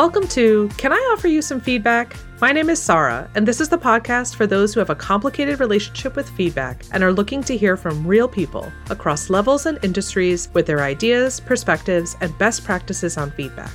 Welcome to Can I Offer You Some Feedback? My name is Sarah, and this is the podcast for those who have a complicated relationship with feedback and are looking to hear from real people across levels and industries with their ideas, perspectives, and best practices on feedback.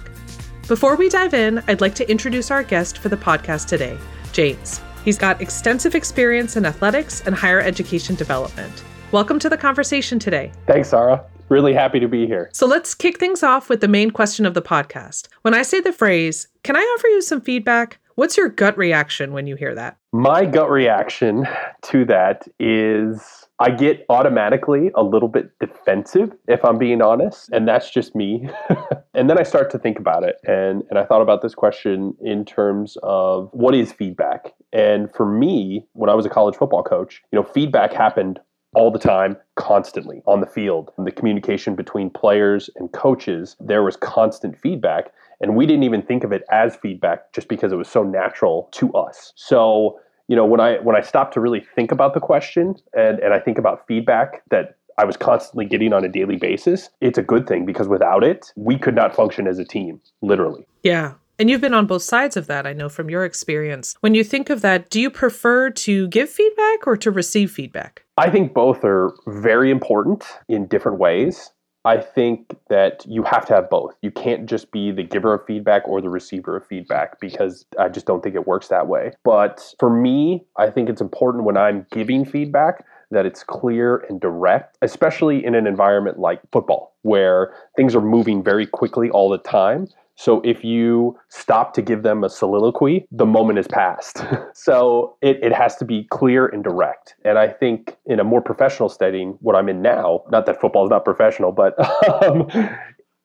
Before we dive in, I'd like to introduce our guest for the podcast today, James. He's got extensive experience in athletics and higher education development. Welcome to the conversation today. Thanks, Sarah. Really happy to be here. So let's kick things off with the main question of the podcast. When I say the phrase, can I offer you some feedback? What's your gut reaction when you hear that? My gut reaction to that is I get automatically a little bit defensive, if I'm being honest, and that's just me. and then I start to think about it. And, and I thought about this question in terms of what is feedback? And for me, when I was a college football coach, you know, feedback happened all the time, constantly on the field. The communication between players and coaches, there was constant feedback. And we didn't even think of it as feedback just because it was so natural to us. So, you know, when I when I stopped to really think about the question and, and I think about feedback that I was constantly getting on a daily basis, it's a good thing because without it, we could not function as a team, literally. Yeah. And you've been on both sides of that, I know from your experience. When you think of that, do you prefer to give feedback or to receive feedback? I think both are very important in different ways. I think that you have to have both. You can't just be the giver of feedback or the receiver of feedback because I just don't think it works that way. But for me, I think it's important when I'm giving feedback that it's clear and direct, especially in an environment like football where things are moving very quickly all the time. So if you stop to give them a soliloquy, the moment is past. so it, it has to be clear and direct. And I think in a more professional setting, what I'm in now, not that football is not professional, but um,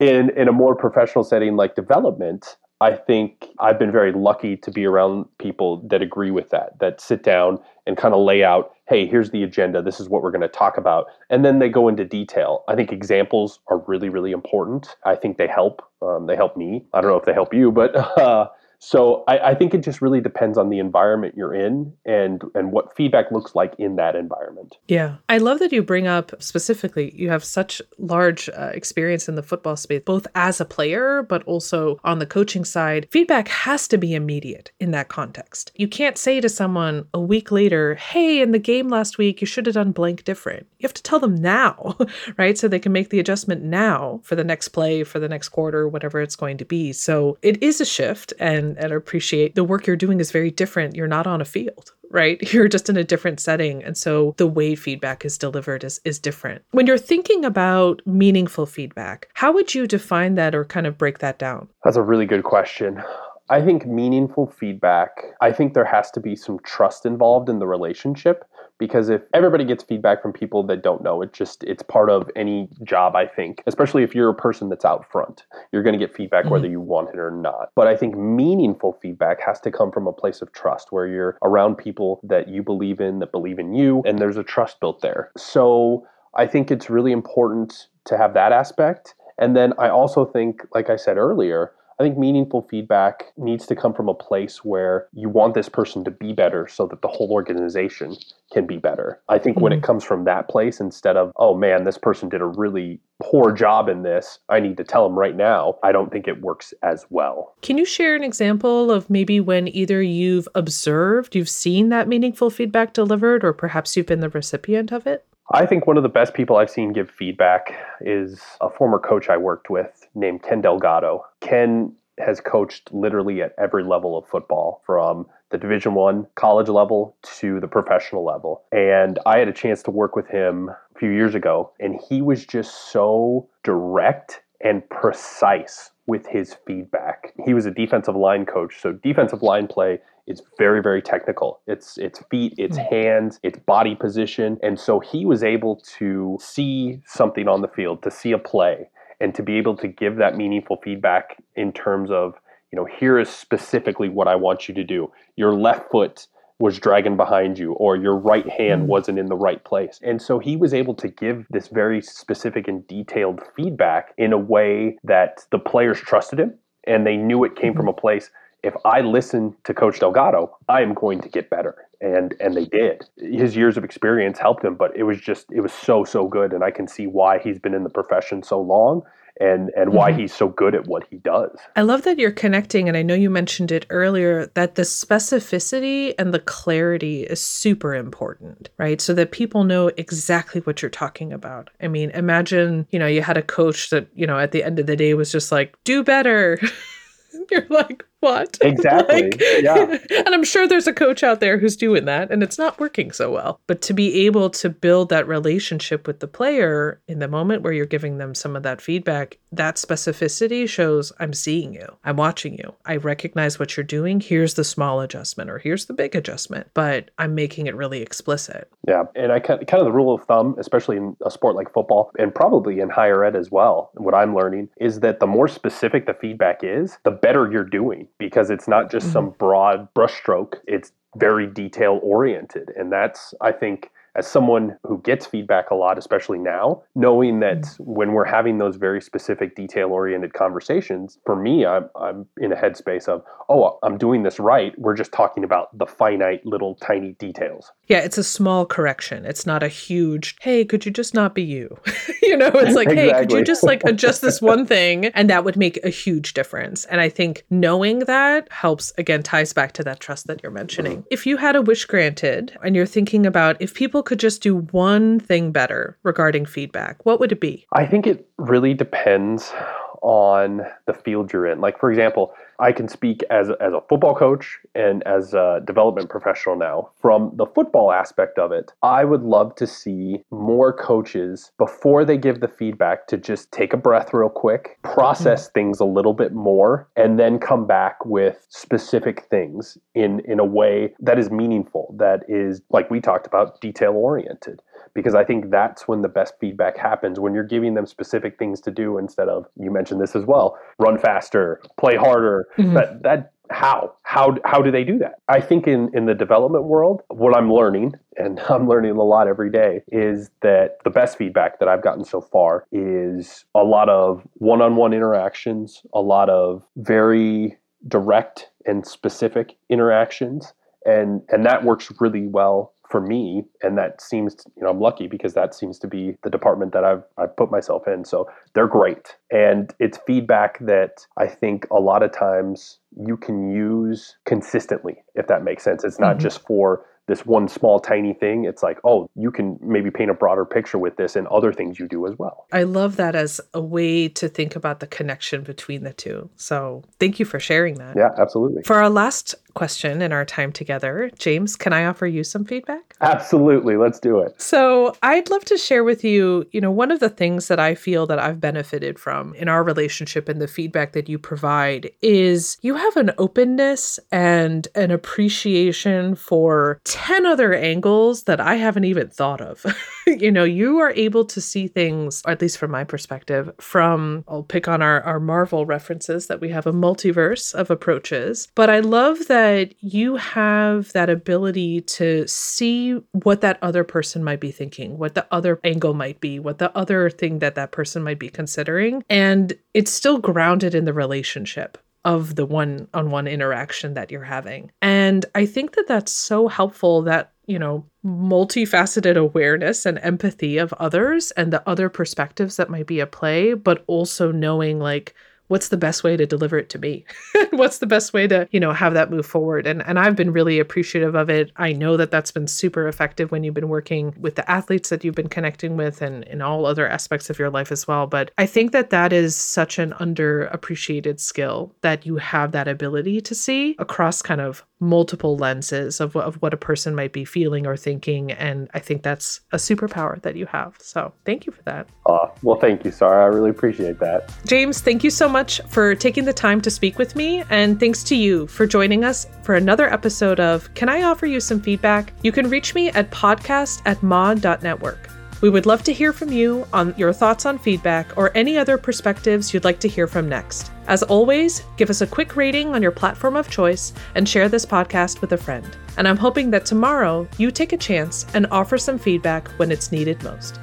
in, in a more professional setting like development, I think I've been very lucky to be around people that agree with that, that sit down and kind of lay out, hey, here's the agenda. This is what we're going to talk about. And then they go into detail. I think examples are really, really important. I think they help. Um, they help me. I don't know if they help you, but uh, so I, I, think it just really depends on the environment you're in and and what feedback looks like in that environment. Yeah, I love that you bring up specifically. You have such large uh, experience in the football space, both as a player but also on the coaching side. Feedback has to be immediate in that context. You can't say to someone a week later, "Hey, in the game last week, you should have done blank different." You have to tell them now, right? So they can make the adjustment now for the next play, for the next quarter, whatever it's going to be. So it is a shift and and, appreciate the work you're doing is very different. You're not on a field right? You're just in a different setting. And so the way feedback is delivered is, is different. When you're thinking about meaningful feedback, how would you define that or kind of break that down? That's a really good question. I think meaningful feedback, I think there has to be some trust involved in the relationship because if everybody gets feedback from people that don't know it just it's part of any job i think especially if you're a person that's out front you're going to get feedback mm-hmm. whether you want it or not. But i think meaningful feedback has to come from a place of trust where you're around people that you believe in that believe in you and there's a trust built there. So i think it's really important to have that aspect. And then i also think like i said earlier I think meaningful feedback needs to come from a place where you want this person to be better so that the whole organization can be better. I think mm-hmm. when it mm-hmm. comes from that place, instead of, oh man, this person did a really poor job in this, I need to tell them right now, I don't think it works as well. Can you share an example of maybe when either you've observed, you've seen that meaningful feedback delivered, or perhaps you've been the recipient of it? I think one of the best people I've seen give feedback is a former coach I worked with named Ken Delgado. Ken has coached literally at every level of football from the division 1 college level to the professional level. And I had a chance to work with him a few years ago and he was just so direct and precise with his feedback. He was a defensive line coach, so defensive line play is very very technical. It's it's feet, it's hmm. hands, it's body position, and so he was able to see something on the field, to see a play, and to be able to give that meaningful feedback in terms of, you know, here is specifically what I want you to do. Your left foot was dragging behind you or your right hand mm. wasn't in the right place. And so he was able to give this very specific and detailed feedback in a way that the players trusted him and they knew it came from mm-hmm. a place if I listen to Coach Delgado, I am going to get better. And and they did. His years of experience helped him, but it was just it was so so good and I can see why he's been in the profession so long and and why mm-hmm. he's so good at what he does. I love that you're connecting and I know you mentioned it earlier that the specificity and the clarity is super important, right? So that people know exactly what you're talking about. I mean, imagine, you know, you had a coach that, you know, at the end of the day was just like, "Do better." you're like, what? Exactly. like, yeah. And I'm sure there's a coach out there who's doing that and it's not working so well. But to be able to build that relationship with the player in the moment where you're giving them some of that feedback, that specificity shows I'm seeing you. I'm watching you. I recognize what you're doing. Here's the small adjustment or here's the big adjustment, but I'm making it really explicit. Yeah. And I kind of the rule of thumb, especially in a sport like football and probably in higher ed as well, what I'm learning is that the more specific the feedback is, the better you're doing because it's not just mm-hmm. some broad brushstroke, it's very detail oriented. And that's, I think, as someone who gets feedback a lot, especially now, knowing that mm. when we're having those very specific, detail oriented conversations, for me, I'm, I'm in a headspace of, oh, I'm doing this right. We're just talking about the finite little tiny details. Yeah, it's a small correction. It's not a huge, hey, could you just not be you? you know, it's like, exactly. hey, could you just like adjust this one thing? And that would make a huge difference. And I think knowing that helps, again, ties back to that trust that you're mentioning. If you had a wish granted and you're thinking about if people could just do one thing better regarding feedback, what would it be? I think it really depends on the field you're in. Like, for example, I can speak as, as a football coach and as a development professional now. From the football aspect of it, I would love to see more coaches before they give the feedback to just take a breath real quick, process mm-hmm. things a little bit more, and then come back with specific things in, in a way that is meaningful, that is, like we talked about, detail oriented because I think that's when the best feedback happens when you're giving them specific things to do instead of you mentioned this as well run faster play harder. Mm-hmm. that that how? How how do they do that? I think in in the development world what i'm learning and i'm learning a lot every day is that the best feedback that i've gotten so far is a lot of one-on-one interactions a lot of very direct and specific interactions and and that works really well for me and that seems you know i'm lucky because that seems to be the department that i've i've put myself in so they're great. And it's feedback that i think a lot of times you can use consistently if that makes sense. It's not mm-hmm. just for this one small tiny thing. It's like oh you can maybe paint a broader picture with this and other things you do as well. I love that as a way to think about the connection between the two. So thank you for sharing that. Yeah absolutely. For our last question in our time together james can i offer you some feedback absolutely let's do it so i'd love to share with you you know one of the things that i feel that i've benefited from in our relationship and the feedback that you provide is you have an openness and an appreciation for 10 other angles that I haven't even thought of. you know, you are able to see things, at least from my perspective, from I'll pick on our, our Marvel references that we have a multiverse of approaches. But I love that you have that ability to see what that other person might be thinking, what the other angle might be, what the other thing that that person might be considering. And it's still grounded in the relationship of the one on one interaction that you're having. And I think that that's so helpful that, you know, multifaceted awareness and empathy of others and the other perspectives that might be at play, but also knowing like, what's the best way to deliver it to me? What's the best way to you know have that move forward? And and i've been really appreciative of it. I know that that's been super effective when you've been working with the athletes that you've been connecting with and in all other aspects of your life as well. But i think that that is such an underappreciated skill that you have that ability to see across kind of multiple lenses of, of what a person might be feeling or thinking. And i think that's a superpower that you have. So thank you for that. Uh, well thank you sarah. I really appreciate that. James thank you so much for taking the time to speak with me and thanks to you for joining us for another episode of can i offer you some feedback you can reach me at podcast at mod.network we would love to hear from you on your thoughts on feedback or any other perspectives you'd like to hear from next. As always, give us a quick rating on your platform of choice and share this podcast with a friend. And I'm hoping that tomorrow you take a chance and offer some feedback when it's needed most.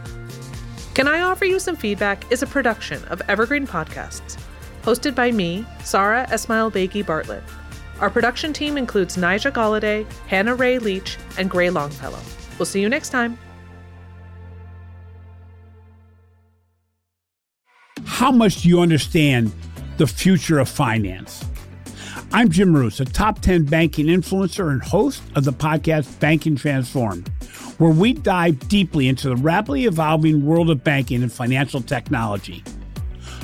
Can I Offer You Some Feedback is a production of Evergreen Podcasts, hosted by me, Sarah Esmail Begi Bartlett. Our production team includes Nija Galladay, Hannah Ray Leach, and Gray Longfellow. We'll see you next time. how much do you understand the future of finance? I'm Jim Marous, a top 10 banking influencer and host of the podcast Banking Transformed, where we dive deeply into the rapidly evolving world of banking and financial technology.